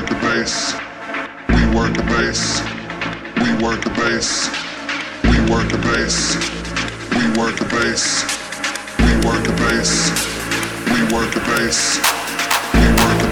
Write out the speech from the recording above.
work the bass. We work the bass. We work the bass. We work the bass. We work the bass. We work the bass. We work the bass. We work the.